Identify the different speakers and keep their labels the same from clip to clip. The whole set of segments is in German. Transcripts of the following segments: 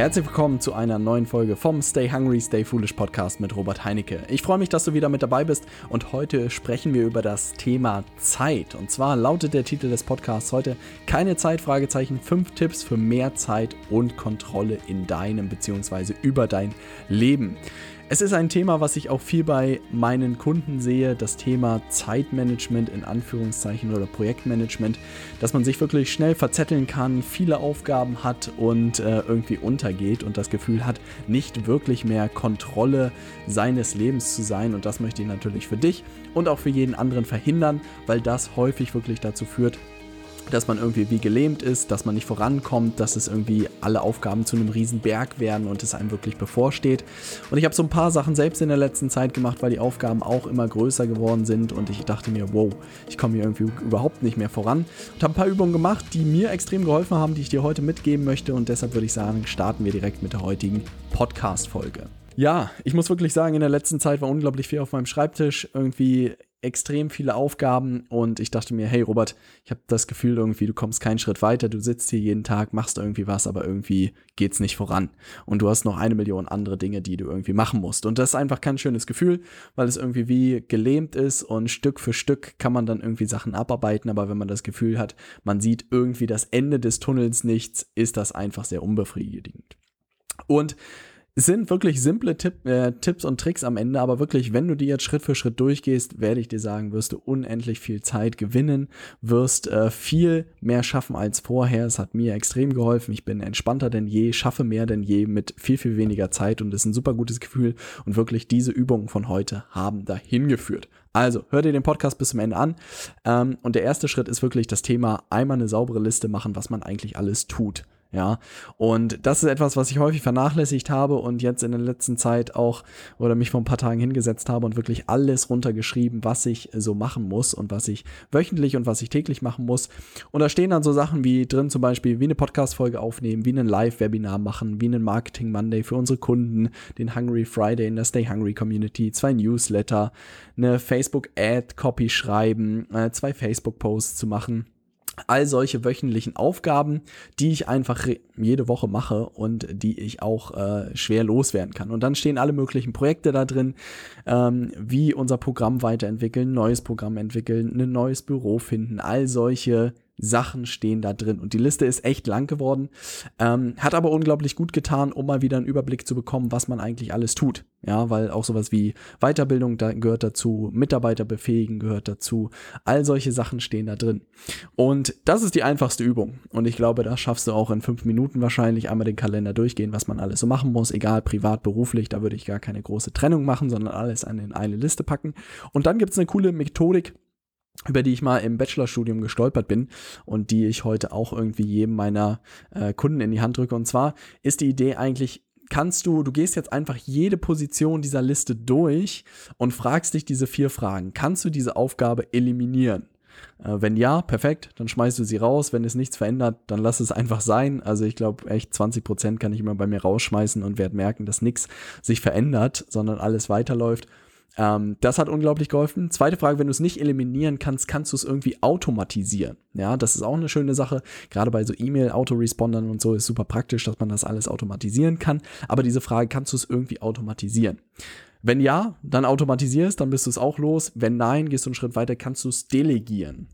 Speaker 1: Herzlich willkommen zu einer neuen Folge vom Stay Hungry, Stay Foolish Podcast mit Robert Heinecke. Ich freue mich, dass du wieder mit dabei bist und heute sprechen wir über das Thema Zeit. Und zwar lautet der Titel des Podcasts heute Keine Zeit, Fragezeichen, 5 Tipps für mehr Zeit und Kontrolle in deinem bzw. über dein Leben. Es ist ein Thema, was ich auch viel bei meinen Kunden sehe, das Thema Zeitmanagement in Anführungszeichen oder Projektmanagement, dass man sich wirklich schnell verzetteln kann, viele Aufgaben hat und äh, irgendwie untergeht und das Gefühl hat, nicht wirklich mehr Kontrolle seines Lebens zu sein. Und das möchte ich natürlich für dich und auch für jeden anderen verhindern, weil das häufig wirklich dazu führt, dass man irgendwie wie gelähmt ist, dass man nicht vorankommt, dass es irgendwie alle Aufgaben zu einem riesen werden und es einem wirklich bevorsteht. Und ich habe so ein paar Sachen selbst in der letzten Zeit gemacht, weil die Aufgaben auch immer größer geworden sind und ich dachte mir, wow, ich komme hier irgendwie überhaupt nicht mehr voran und habe ein paar Übungen gemacht, die mir extrem geholfen haben, die ich dir heute mitgeben möchte und deshalb würde ich sagen, starten wir direkt mit der heutigen Podcast-Folge. Ja, ich muss wirklich sagen, in der letzten Zeit war unglaublich viel auf meinem Schreibtisch. Irgendwie extrem viele Aufgaben und ich dachte mir, hey Robert, ich habe das Gefühl irgendwie, du kommst keinen Schritt weiter, du sitzt hier jeden Tag, machst irgendwie was, aber irgendwie geht's nicht voran. Und du hast noch eine Million andere Dinge, die du irgendwie machen musst. Und das ist einfach kein schönes Gefühl, weil es irgendwie wie gelähmt ist und Stück für Stück kann man dann irgendwie Sachen abarbeiten, aber wenn man das Gefühl hat, man sieht irgendwie das Ende des Tunnels nichts, ist das einfach sehr unbefriedigend. Und es sind wirklich simple Tipp, äh, Tipps und Tricks am Ende, aber wirklich, wenn du die jetzt Schritt für Schritt durchgehst, werde ich dir sagen, wirst du unendlich viel Zeit gewinnen, wirst äh, viel mehr schaffen als vorher. Es hat mir extrem geholfen. Ich bin entspannter denn je, schaffe mehr denn je mit viel, viel weniger Zeit und es ist ein super gutes Gefühl. Und wirklich diese Übungen von heute haben dahin geführt. Also, hör dir den Podcast bis zum Ende an. Ähm, und der erste Schritt ist wirklich das Thema einmal eine saubere Liste machen, was man eigentlich alles tut. Ja, und das ist etwas, was ich häufig vernachlässigt habe und jetzt in der letzten Zeit auch oder mich vor ein paar Tagen hingesetzt habe und wirklich alles runtergeschrieben, was ich so machen muss und was ich wöchentlich und was ich täglich machen muss. Und da stehen dann so Sachen wie drin zum Beispiel, wie eine Podcast-Folge aufnehmen, wie einen Live-Webinar machen, wie einen Marketing Monday für unsere Kunden, den Hungry Friday in der Stay Hungry Community, zwei Newsletter, eine Facebook-Ad-Copy schreiben, äh, zwei Facebook-Posts zu machen all solche wöchentlichen Aufgaben, die ich einfach jede Woche mache und die ich auch äh, schwer loswerden kann. Und dann stehen alle möglichen Projekte da drin, ähm, wie unser Programm weiterentwickeln, neues Programm entwickeln, ein neues Büro finden, all solche Sachen stehen da drin. Und die Liste ist echt lang geworden, ähm, hat aber unglaublich gut getan, um mal wieder einen Überblick zu bekommen, was man eigentlich alles tut. Ja, weil auch sowas wie Weiterbildung da gehört dazu, Mitarbeiter befähigen gehört dazu. All solche Sachen stehen da drin. Und das ist die einfachste Übung. Und ich glaube, das schaffst du auch in fünf Minuten wahrscheinlich einmal den Kalender durchgehen, was man alles so machen muss, egal privat, beruflich. Da würde ich gar keine große Trennung machen, sondern alles in eine Liste packen. Und dann gibt es eine coole Methodik, über die ich mal im Bachelorstudium gestolpert bin und die ich heute auch irgendwie jedem meiner äh, Kunden in die Hand drücke. Und zwar ist die Idee eigentlich, kannst du, du gehst jetzt einfach jede Position dieser Liste durch und fragst dich diese vier Fragen. Kannst du diese Aufgabe eliminieren? Äh, wenn ja, perfekt, dann schmeißt du sie raus. Wenn es nichts verändert, dann lass es einfach sein. Also ich glaube, echt 20 Prozent kann ich immer bei mir rausschmeißen und werde merken, dass nichts sich verändert, sondern alles weiterläuft. Ähm, das hat unglaublich geholfen. Zweite Frage, wenn du es nicht eliminieren kannst, kannst du es irgendwie automatisieren. Ja, das ist auch eine schöne Sache. Gerade bei so E-Mail-Autorespondern und so ist super praktisch, dass man das alles automatisieren kann. Aber diese Frage, kannst du es irgendwie automatisieren? Wenn ja, dann automatisierst, dann bist du es auch los. Wenn nein, gehst du einen Schritt weiter, kannst du es delegieren.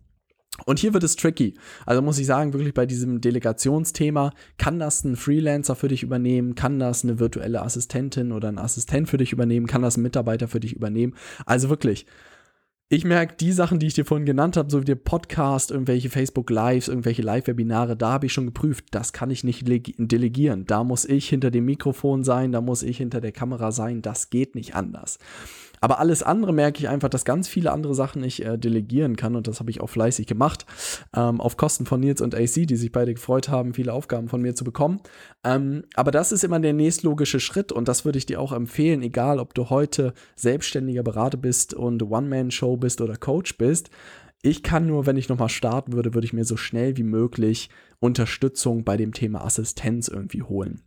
Speaker 1: Und hier wird es tricky. Also muss ich sagen, wirklich bei diesem Delegationsthema, kann das ein Freelancer für dich übernehmen? Kann das eine virtuelle Assistentin oder ein Assistent für dich übernehmen? Kann das ein Mitarbeiter für dich übernehmen? Also wirklich, ich merke, die Sachen, die ich dir vorhin genannt habe, so wie der Podcast, irgendwelche Facebook Lives, irgendwelche Live-Webinare, da habe ich schon geprüft, das kann ich nicht delegieren. Da muss ich hinter dem Mikrofon sein, da muss ich hinter der Kamera sein, das geht nicht anders. Aber alles andere merke ich einfach, dass ganz viele andere Sachen ich äh, delegieren kann und das habe ich auch fleißig gemacht. Ähm, auf Kosten von Nils und AC, die sich beide gefreut haben, viele Aufgaben von mir zu bekommen. Ähm, aber das ist immer der nächstlogische Schritt und das würde ich dir auch empfehlen, egal ob du heute selbstständiger Berater bist und One-Man-Show bist oder Coach bist. Ich kann nur, wenn ich nochmal starten würde, würde ich mir so schnell wie möglich Unterstützung bei dem Thema Assistenz irgendwie holen.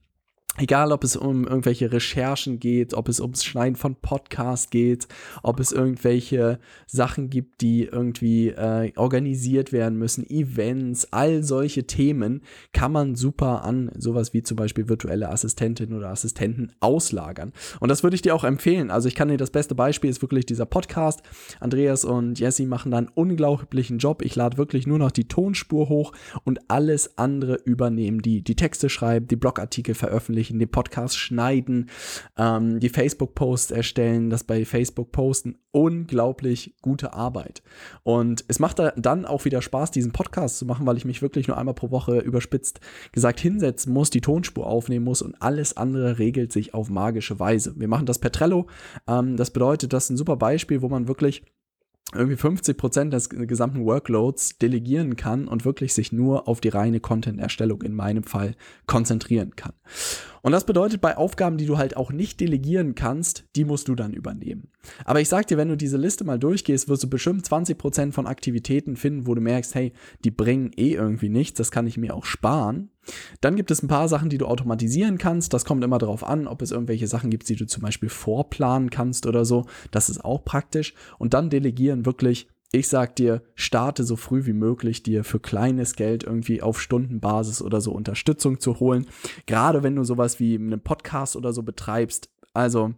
Speaker 1: Egal, ob es um irgendwelche Recherchen geht, ob es ums Schneiden von Podcasts geht, ob es irgendwelche Sachen gibt, die irgendwie äh, organisiert werden müssen, Events, all solche Themen kann man super an sowas wie zum Beispiel virtuelle Assistentinnen oder Assistenten auslagern. Und das würde ich dir auch empfehlen. Also ich kann dir das beste Beispiel ist wirklich dieser Podcast. Andreas und Jesse machen da einen unglaublichen Job. Ich lade wirklich nur noch die Tonspur hoch und alles andere übernehmen, die die Texte schreiben, die Blogartikel veröffentlichen veröffentlichen, den Podcast schneiden, ähm, die Facebook-Posts erstellen, das bei Facebook posten. Unglaublich gute Arbeit. Und es macht da dann auch wieder Spaß, diesen Podcast zu machen, weil ich mich wirklich nur einmal pro Woche überspitzt gesagt hinsetzen muss, die Tonspur aufnehmen muss und alles andere regelt sich auf magische Weise. Wir machen das per Trello. Ähm, das bedeutet, das ist ein super Beispiel, wo man wirklich irgendwie 50 Prozent des gesamten Workloads delegieren kann und wirklich sich nur auf die reine Content-Erstellung in meinem Fall konzentrieren kann. Und das bedeutet, bei Aufgaben, die du halt auch nicht delegieren kannst, die musst du dann übernehmen. Aber ich sag dir, wenn du diese Liste mal durchgehst, wirst du bestimmt 20 Prozent von Aktivitäten finden, wo du merkst, hey, die bringen eh irgendwie nichts, das kann ich mir auch sparen. Dann gibt es ein paar Sachen, die du automatisieren kannst. Das kommt immer darauf an, ob es irgendwelche Sachen gibt, die du zum Beispiel vorplanen kannst oder so. Das ist auch praktisch. Und dann delegieren wirklich ich sag dir, starte so früh wie möglich, dir für kleines Geld irgendwie auf Stundenbasis oder so Unterstützung zu holen. Gerade wenn du sowas wie einen Podcast oder so betreibst. Also,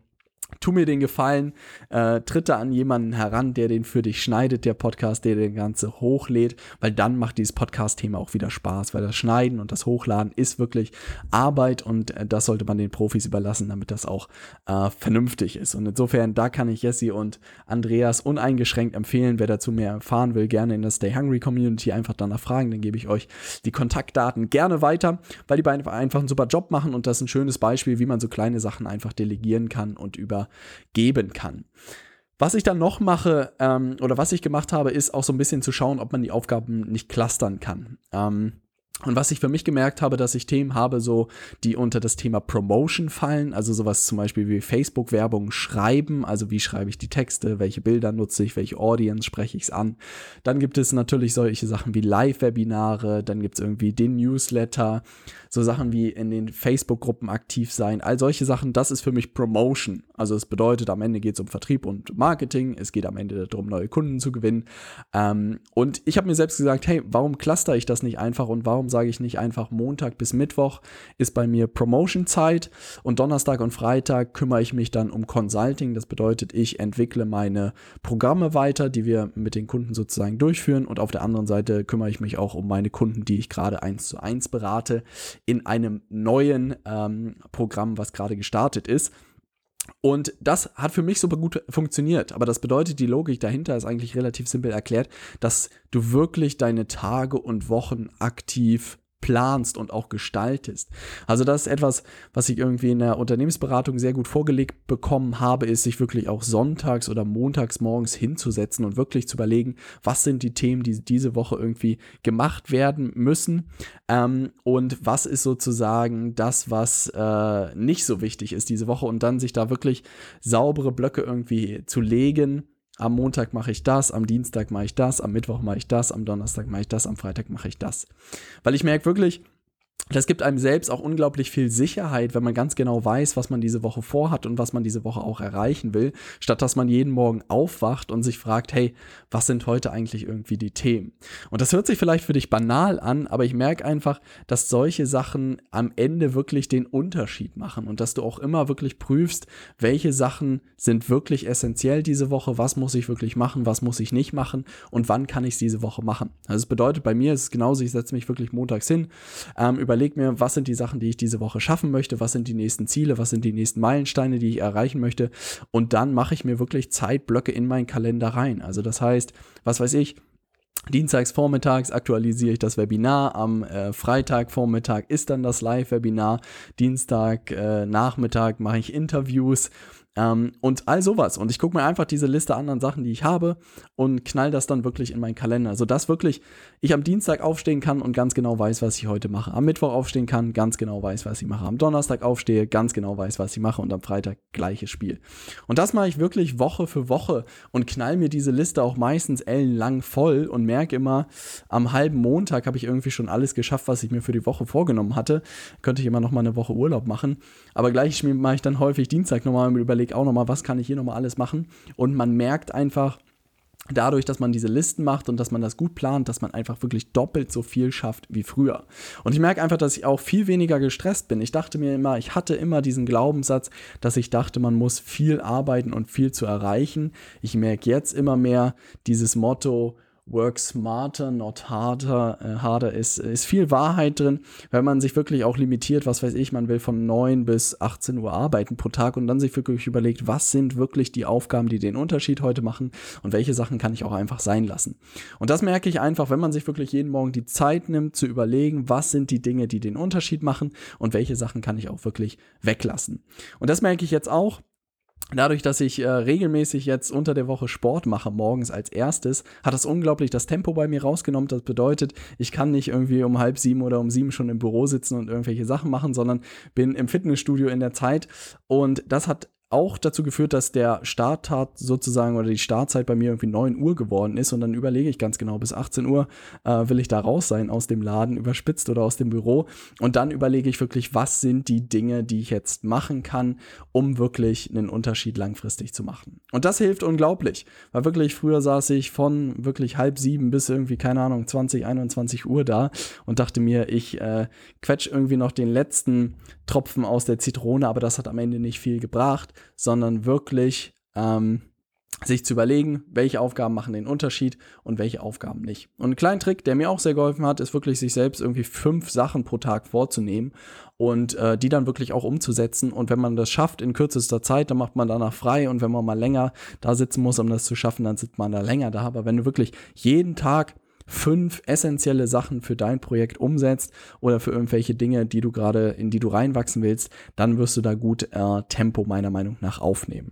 Speaker 1: tu mir den Gefallen, äh, tritt da an jemanden heran, der den für dich schneidet, der Podcast, der den Ganze hochlädt, weil dann macht dieses Podcast-Thema auch wieder Spaß, weil das Schneiden und das Hochladen ist wirklich Arbeit und äh, das sollte man den Profis überlassen, damit das auch äh, vernünftig ist. Und insofern, da kann ich Jesse und Andreas uneingeschränkt empfehlen. Wer dazu mehr erfahren will, gerne in der Stay Hungry Community einfach danach fragen, dann gebe ich euch die Kontaktdaten gerne weiter, weil die beiden einfach einen super Job machen und das ist ein schönes Beispiel, wie man so kleine Sachen einfach delegieren kann und über geben kann. Was ich dann noch mache ähm, oder was ich gemacht habe, ist auch so ein bisschen zu schauen, ob man die Aufgaben nicht clustern kann. Ähm, und was ich für mich gemerkt habe, dass ich Themen habe, so die unter das Thema Promotion fallen, also sowas zum Beispiel wie Facebook-Werbung schreiben, also wie schreibe ich die Texte, welche Bilder nutze ich, welche Audience spreche ich es an. Dann gibt es natürlich solche Sachen wie Live-Webinare, dann gibt es irgendwie den Newsletter, so Sachen wie in den Facebook-Gruppen aktiv sein, all solche Sachen, das ist für mich Promotion. Also es bedeutet, am Ende geht es um Vertrieb und Marketing, es geht am Ende darum, neue Kunden zu gewinnen. Ähm, und ich habe mir selbst gesagt, hey, warum cluster ich das nicht einfach und warum sage ich nicht einfach Montag bis Mittwoch ist bei mir Promotion-Zeit und Donnerstag und Freitag kümmere ich mich dann um Consulting. Das bedeutet, ich entwickle meine Programme weiter, die wir mit den Kunden sozusagen durchführen und auf der anderen Seite kümmere ich mich auch um meine Kunden, die ich gerade eins zu eins berate in einem neuen ähm, Programm, was gerade gestartet ist. Und das hat für mich super gut funktioniert. Aber das bedeutet, die Logik dahinter ist eigentlich relativ simpel erklärt, dass du wirklich deine Tage und Wochen aktiv planst und auch gestaltest. Also das ist etwas, was ich irgendwie in der Unternehmensberatung sehr gut vorgelegt bekommen habe, ist sich wirklich auch sonntags oder montags morgens hinzusetzen und wirklich zu überlegen, was sind die Themen, die diese Woche irgendwie gemacht werden müssen ähm, und was ist sozusagen das, was äh, nicht so wichtig ist diese Woche und dann sich da wirklich saubere Blöcke irgendwie zu legen am Montag mache ich das, am Dienstag mache ich das, am Mittwoch mache ich das, am Donnerstag mache ich das, am Freitag mache ich das. Weil ich merke wirklich, das gibt einem selbst auch unglaublich viel Sicherheit, wenn man ganz genau weiß, was man diese Woche vorhat und was man diese Woche auch erreichen will, statt dass man jeden Morgen aufwacht und sich fragt, hey, was sind heute eigentlich irgendwie die Themen? Und das hört sich vielleicht für dich banal an, aber ich merke einfach, dass solche Sachen am Ende wirklich den Unterschied machen und dass du auch immer wirklich prüfst, welche Sachen sind wirklich essentiell diese Woche, was muss ich wirklich machen, was muss ich nicht machen und wann kann ich es diese Woche machen. Also es bedeutet, bei mir ist es genauso, ich setze mich wirklich montags hin, ähm, überlege mir, was sind die Sachen, die ich diese Woche schaffen möchte, was sind die nächsten Ziele, was sind die nächsten Meilensteine, die ich erreichen möchte. Und dann mache ich mir wirklich Zeitblöcke in meinen Kalender rein. Also das heißt, was weiß ich, Dienstags vormittags aktualisiere ich das Webinar, am äh, Freitag Vormittag ist dann das Live-Webinar, Dienstag äh, Nachmittag mache ich Interviews Ähm, und all sowas. Und ich gucke mir einfach diese Liste an an Sachen, die ich habe und knall das dann wirklich in meinen Kalender. Sodass wirklich ich am Dienstag aufstehen kann und ganz genau weiß, was ich heute mache. Am Mittwoch aufstehen kann, ganz genau weiß, was ich mache. Am Donnerstag aufstehe, ganz genau weiß, was ich mache. Und am Freitag gleiches Spiel. Und das mache ich wirklich Woche für Woche und knall mir diese Liste auch meistens ellenlang voll und merke immer, am halben Montag habe ich irgendwie schon alles geschafft, was ich mir für die Woche vorgenommen hatte. Könnte ich immer noch mal eine Woche Urlaub machen. Aber gleich mache ich dann häufig Dienstag nochmal und überlege auch nochmal, was kann ich hier nochmal alles machen. Und man merkt einfach, dadurch, dass man diese Listen macht und dass man das gut plant, dass man einfach wirklich doppelt so viel schafft wie früher. Und ich merke einfach, dass ich auch viel weniger gestresst bin. Ich dachte mir immer, ich hatte immer diesen Glaubenssatz, dass ich dachte, man muss viel arbeiten und viel zu erreichen. Ich merke jetzt immer mehr dieses Motto, work smarter, not harder, äh, harder ist, ist viel Wahrheit drin, wenn man sich wirklich auch limitiert, was weiß ich, man will von 9 bis 18 Uhr arbeiten pro Tag und dann sich wirklich überlegt, was sind wirklich die Aufgaben, die den Unterschied heute machen und welche Sachen kann ich auch einfach sein lassen. Und das merke ich einfach, wenn man sich wirklich jeden Morgen die Zeit nimmt, zu überlegen, was sind die Dinge, die den Unterschied machen und welche Sachen kann ich auch wirklich weglassen. Und das merke ich jetzt auch, Dadurch, dass ich äh, regelmäßig jetzt unter der Woche Sport mache, morgens als erstes, hat das unglaublich das Tempo bei mir rausgenommen. Das bedeutet, ich kann nicht irgendwie um halb sieben oder um sieben schon im Büro sitzen und irgendwelche Sachen machen, sondern bin im Fitnessstudio in der Zeit. Und das hat auch dazu geführt, dass der Starttag sozusagen oder die Startzeit bei mir irgendwie 9 Uhr geworden ist und dann überlege ich ganz genau, bis 18 Uhr äh, will ich da raus sein aus dem Laden, überspitzt oder aus dem Büro und dann überlege ich wirklich, was sind die Dinge, die ich jetzt machen kann, um wirklich einen Unterschied langfristig zu machen. Und das hilft unglaublich, weil wirklich früher saß ich von wirklich halb sieben bis irgendwie, keine Ahnung, 20, 21 Uhr da und dachte mir, ich äh, quetsch irgendwie noch den letzten Tropfen aus der Zitrone, aber das hat am Ende nicht viel gebracht, sondern wirklich ähm, sich zu überlegen, welche Aufgaben machen den Unterschied und welche Aufgaben nicht. Und ein kleiner Trick, der mir auch sehr geholfen hat, ist wirklich sich selbst irgendwie fünf Sachen pro Tag vorzunehmen und äh, die dann wirklich auch umzusetzen. Und wenn man das schafft in kürzester Zeit, dann macht man danach frei. Und wenn man mal länger da sitzen muss, um das zu schaffen, dann sitzt man da länger da. Aber wenn du wirklich jeden Tag fünf essentielle Sachen für dein Projekt umsetzt oder für irgendwelche Dinge, die du gerade, in die du reinwachsen willst, dann wirst du da gut äh, Tempo meiner Meinung nach aufnehmen.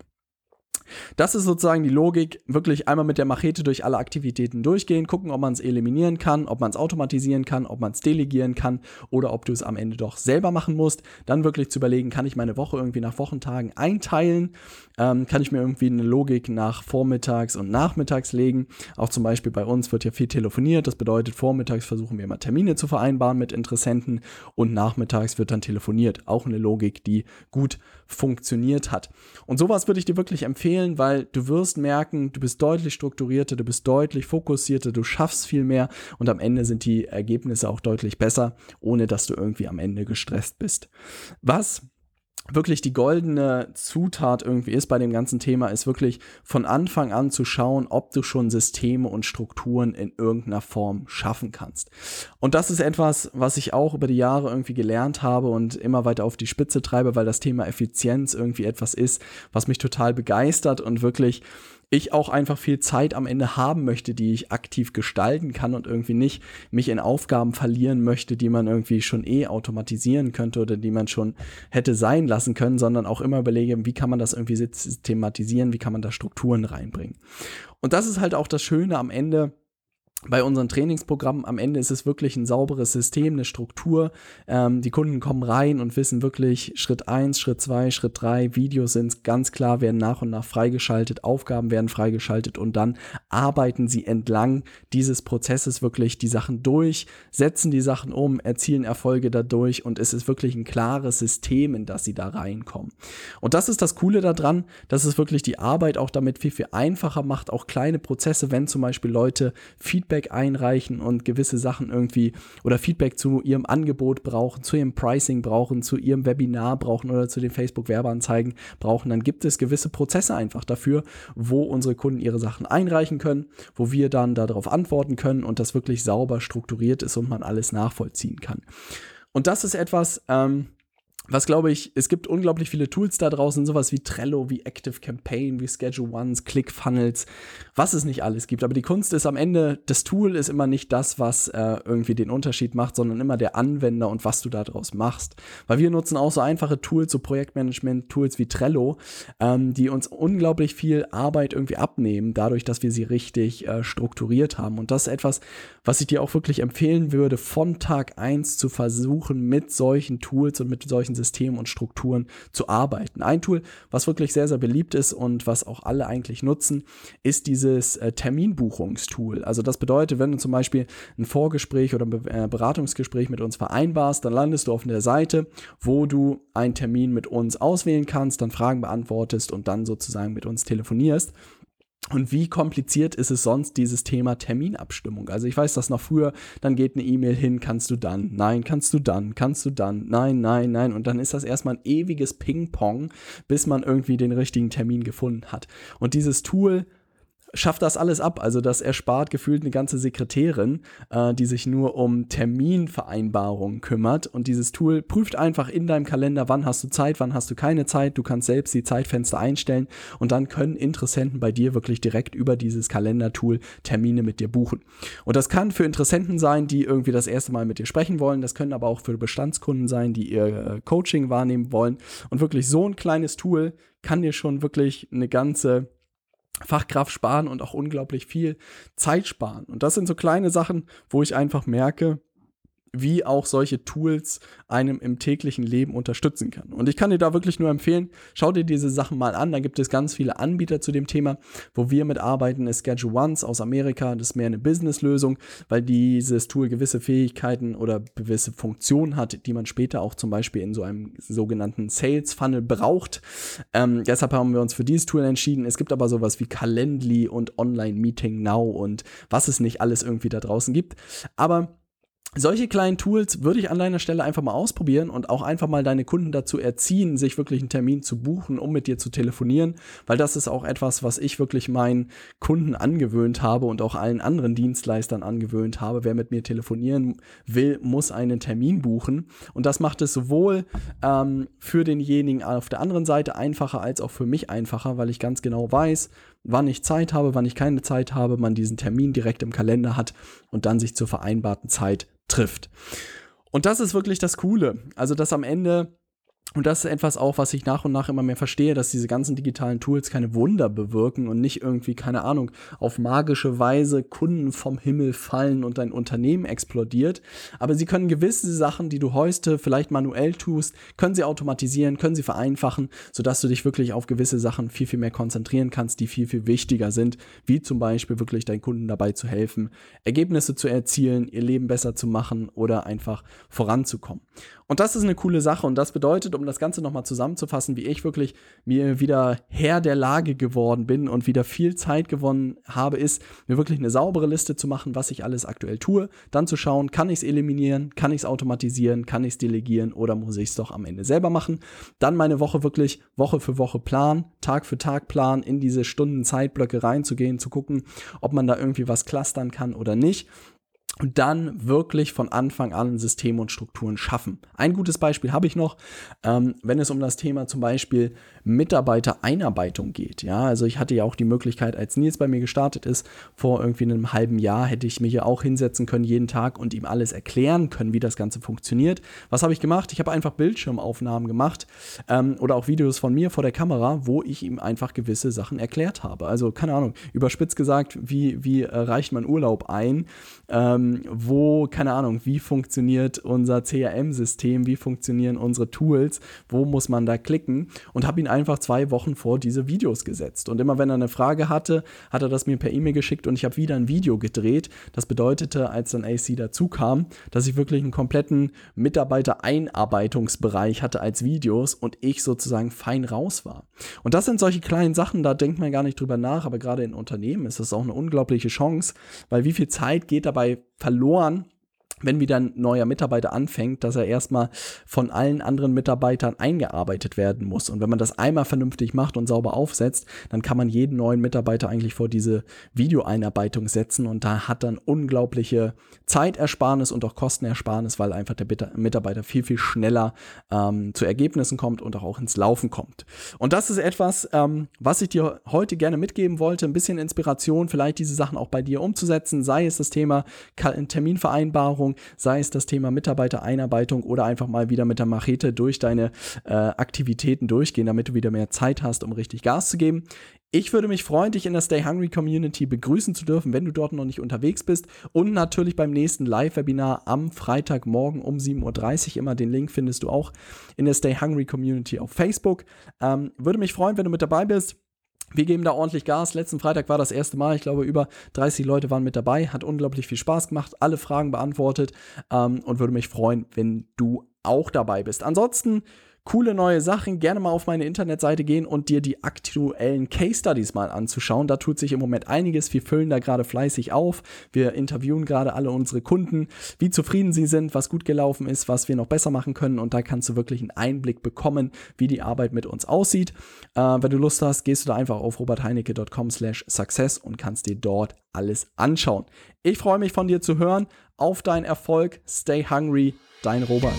Speaker 1: Das ist sozusagen die Logik, wirklich einmal mit der Machete durch alle Aktivitäten durchgehen, gucken, ob man es eliminieren kann, ob man es automatisieren kann, ob man es delegieren kann oder ob du es am Ende doch selber machen musst. Dann wirklich zu überlegen, kann ich meine Woche irgendwie nach Wochentagen einteilen? Ähm, kann ich mir irgendwie eine Logik nach Vormittags und Nachmittags legen? Auch zum Beispiel bei uns wird ja viel telefoniert. Das bedeutet, vormittags versuchen wir immer Termine zu vereinbaren mit Interessenten und nachmittags wird dann telefoniert. Auch eine Logik, die gut funktioniert hat. Und sowas würde ich dir wirklich empfehlen, weil du wirst merken, du bist deutlich strukturierter, du bist deutlich fokussierter, du schaffst viel mehr und am Ende sind die Ergebnisse auch deutlich besser, ohne dass du irgendwie am Ende gestresst bist. Was wirklich die goldene Zutat irgendwie ist bei dem ganzen Thema, ist wirklich von Anfang an zu schauen, ob du schon Systeme und Strukturen in irgendeiner Form schaffen kannst. Und das ist etwas, was ich auch über die Jahre irgendwie gelernt habe und immer weiter auf die Spitze treibe, weil das Thema Effizienz irgendwie etwas ist, was mich total begeistert und wirklich ich auch einfach viel Zeit am Ende haben möchte, die ich aktiv gestalten kann und irgendwie nicht mich in Aufgaben verlieren möchte, die man irgendwie schon eh automatisieren könnte oder die man schon hätte sein lassen können, sondern auch immer überlege, wie kann man das irgendwie systematisieren, wie kann man da Strukturen reinbringen. Und das ist halt auch das Schöne am Ende, bei unseren Trainingsprogrammen am Ende ist es wirklich ein sauberes System, eine Struktur. Ähm, die Kunden kommen rein und wissen wirklich Schritt 1, Schritt 2, Schritt 3, Videos sind ganz klar, werden nach und nach freigeschaltet, Aufgaben werden freigeschaltet und dann arbeiten sie entlang dieses Prozesses wirklich die Sachen durch, setzen die Sachen um, erzielen Erfolge dadurch und es ist wirklich ein klares System, in das sie da reinkommen. Und das ist das Coole daran, dass es wirklich die Arbeit auch damit viel, viel einfacher macht, auch kleine Prozesse, wenn zum Beispiel Leute Feedback Feedback einreichen und gewisse Sachen irgendwie oder Feedback zu ihrem Angebot brauchen, zu ihrem Pricing brauchen, zu ihrem Webinar brauchen oder zu den Facebook-Werbeanzeigen brauchen, dann gibt es gewisse Prozesse einfach dafür, wo unsere Kunden ihre Sachen einreichen können, wo wir dann darauf antworten können und das wirklich sauber strukturiert ist und man alles nachvollziehen kann. Und das ist etwas, ähm, was glaube ich, es gibt unglaublich viele Tools da draußen, sowas wie Trello, wie Active Campaign, wie Schedule Ones, ClickFunnels, was es nicht alles gibt. Aber die Kunst ist am Ende, das Tool ist immer nicht das, was äh, irgendwie den Unterschied macht, sondern immer der Anwender und was du daraus machst. Weil wir nutzen auch so einfache Tools, so Projektmanagement-Tools wie Trello, ähm, die uns unglaublich viel Arbeit irgendwie abnehmen, dadurch, dass wir sie richtig äh, strukturiert haben. Und das ist etwas, was ich dir auch wirklich empfehlen würde, von Tag eins zu versuchen, mit solchen Tools und mit solchen Systemen und Strukturen zu arbeiten. Ein Tool, was wirklich sehr, sehr beliebt ist und was auch alle eigentlich nutzen, ist dieses äh, Terminbuchungstool. Also das bedeutet, wenn du zum Beispiel ein Vorgespräch oder ein äh, Beratungsgespräch mit uns vereinbarst, dann landest du auf der Seite, wo du einen Termin mit uns auswählen kannst, dann Fragen beantwortest und dann sozusagen mit uns telefonierst. Und wie kompliziert ist es sonst, dieses Thema Terminabstimmung? Also ich weiß das noch früher, dann geht eine E-Mail hin, kannst du dann, nein, kannst du dann, kannst du dann, nein, nein, nein. Und dann ist das erstmal ein ewiges Ping-Pong, bis man irgendwie den richtigen Termin gefunden hat. Und dieses Tool schafft das alles ab. Also das erspart gefühlt eine ganze Sekretärin, äh, die sich nur um Terminvereinbarungen kümmert. Und dieses Tool prüft einfach in deinem Kalender, wann hast du Zeit, wann hast du keine Zeit. Du kannst selbst die Zeitfenster einstellen und dann können Interessenten bei dir wirklich direkt über dieses Kalendertool Termine mit dir buchen. Und das kann für Interessenten sein, die irgendwie das erste Mal mit dir sprechen wollen. Das können aber auch für Bestandskunden sein, die ihr äh, Coaching wahrnehmen wollen. Und wirklich so ein kleines Tool kann dir schon wirklich eine ganze Fachkraft sparen und auch unglaublich viel Zeit sparen. Und das sind so kleine Sachen, wo ich einfach merke, wie auch solche Tools einem im täglichen Leben unterstützen kann. Und ich kann dir da wirklich nur empfehlen, schau dir diese Sachen mal an. Da gibt es ganz viele Anbieter zu dem Thema. Wo wir mitarbeiten, ist Schedule Ones aus Amerika. Das ist mehr eine Business-Lösung, weil dieses Tool gewisse Fähigkeiten oder gewisse Funktionen hat, die man später auch zum Beispiel in so einem sogenannten Sales Funnel braucht. Ähm, deshalb haben wir uns für dieses Tool entschieden. Es gibt aber sowas wie Calendly und Online Meeting Now und was es nicht alles irgendwie da draußen gibt. Aber solche kleinen Tools würde ich an deiner Stelle einfach mal ausprobieren und auch einfach mal deine Kunden dazu erziehen, sich wirklich einen Termin zu buchen, um mit dir zu telefonieren, weil das ist auch etwas, was ich wirklich meinen Kunden angewöhnt habe und auch allen anderen Dienstleistern angewöhnt habe. Wer mit mir telefonieren will, muss einen Termin buchen und das macht es sowohl ähm, für denjenigen auf der anderen Seite einfacher als auch für mich einfacher, weil ich ganz genau weiß, wann ich Zeit habe, wann ich keine Zeit habe, man diesen Termin direkt im Kalender hat und dann sich zur vereinbarten Zeit trifft. Und das ist wirklich das Coole. Also, dass am Ende und das ist etwas auch, was ich nach und nach immer mehr verstehe, dass diese ganzen digitalen Tools keine Wunder bewirken und nicht irgendwie, keine Ahnung, auf magische Weise Kunden vom Himmel fallen und dein Unternehmen explodiert. Aber sie können gewisse Sachen, die du heute vielleicht manuell tust, können sie automatisieren, können sie vereinfachen, sodass du dich wirklich auf gewisse Sachen viel, viel mehr konzentrieren kannst, die viel, viel wichtiger sind, wie zum Beispiel wirklich deinen Kunden dabei zu helfen, Ergebnisse zu erzielen, ihr Leben besser zu machen oder einfach voranzukommen. Und das ist eine coole Sache und das bedeutet, um das Ganze nochmal zusammenzufassen, wie ich wirklich mir wieder Herr der Lage geworden bin und wieder viel Zeit gewonnen habe, ist, mir wirklich eine saubere Liste zu machen, was ich alles aktuell tue, dann zu schauen, kann ich es eliminieren, kann ich es automatisieren, kann ich es delegieren oder muss ich es doch am Ende selber machen. Dann meine Woche wirklich Woche für Woche planen, Tag für Tag planen, in diese Stunden Zeitblöcke reinzugehen, zu gucken, ob man da irgendwie was clustern kann oder nicht und dann wirklich von Anfang an Systeme und Strukturen schaffen. Ein gutes Beispiel habe ich noch, ähm, wenn es um das Thema zum Beispiel Mitarbeitereinarbeitung geht. Ja, also ich hatte ja auch die Möglichkeit, als Nils bei mir gestartet ist, vor irgendwie einem halben Jahr, hätte ich mich ja auch hinsetzen können jeden Tag und ihm alles erklären können, wie das Ganze funktioniert. Was habe ich gemacht? Ich habe einfach Bildschirmaufnahmen gemacht ähm, oder auch Videos von mir vor der Kamera, wo ich ihm einfach gewisse Sachen erklärt habe. Also keine Ahnung, überspitzt gesagt, wie, wie äh, reicht man Urlaub ein? Ähm, wo, keine Ahnung, wie funktioniert unser CRM-System, wie funktionieren unsere Tools, wo muss man da klicken und habe ihn einfach zwei Wochen vor diese Videos gesetzt. Und immer wenn er eine Frage hatte, hat er das mir per E-Mail geschickt und ich habe wieder ein Video gedreht. Das bedeutete, als dann AC dazu kam, dass ich wirklich einen kompletten Mitarbeiter-Einarbeitungsbereich hatte als Videos und ich sozusagen fein raus war. Und das sind solche kleinen Sachen, da denkt man gar nicht drüber nach, aber gerade in Unternehmen ist das auch eine unglaubliche Chance, weil wie viel Zeit geht dabei verloren, wenn wieder ein neuer Mitarbeiter anfängt, dass er erstmal von allen anderen Mitarbeitern eingearbeitet werden muss. Und wenn man das einmal vernünftig macht und sauber aufsetzt, dann kann man jeden neuen Mitarbeiter eigentlich vor diese Videoeinarbeitung setzen und da hat dann unglaubliche Zeitersparnis und auch Kostenersparnis, weil einfach der Mitarbeiter viel, viel schneller ähm, zu Ergebnissen kommt und auch ins Laufen kommt. Und das ist etwas, ähm, was ich dir heute gerne mitgeben wollte, ein bisschen Inspiration, vielleicht diese Sachen auch bei dir umzusetzen, sei es das Thema Terminvereinbarung, sei es das Thema Mitarbeitereinarbeitung oder einfach mal wieder mit der Machete durch deine äh, Aktivitäten durchgehen, damit du wieder mehr Zeit hast, um richtig Gas zu geben. Ich würde mich freuen, dich in der Stay Hungry Community begrüßen zu dürfen, wenn du dort noch nicht unterwegs bist. Und natürlich beim nächsten Live-Webinar am Freitagmorgen um 7.30 Uhr. Immer den Link findest du auch in der Stay Hungry Community auf Facebook. Ähm, würde mich freuen, wenn du mit dabei bist. Wir geben da ordentlich Gas. Letzten Freitag war das erste Mal. Ich glaube, über 30 Leute waren mit dabei. Hat unglaublich viel Spaß gemacht. Alle Fragen beantwortet. Ähm, und würde mich freuen, wenn du auch dabei bist. Ansonsten coole neue Sachen, gerne mal auf meine Internetseite gehen und dir die aktuellen Case Studies mal anzuschauen. Da tut sich im Moment einiges. Wir füllen da gerade fleißig auf. Wir interviewen gerade alle unsere Kunden, wie zufrieden sie sind, was gut gelaufen ist, was wir noch besser machen können. Und da kannst du wirklich einen Einblick bekommen, wie die Arbeit mit uns aussieht. Äh, wenn du Lust hast, gehst du da einfach auf robertheinecke.com slash success und kannst dir dort alles anschauen. Ich freue mich von dir zu hören. Auf deinen Erfolg. Stay hungry. Dein Robert.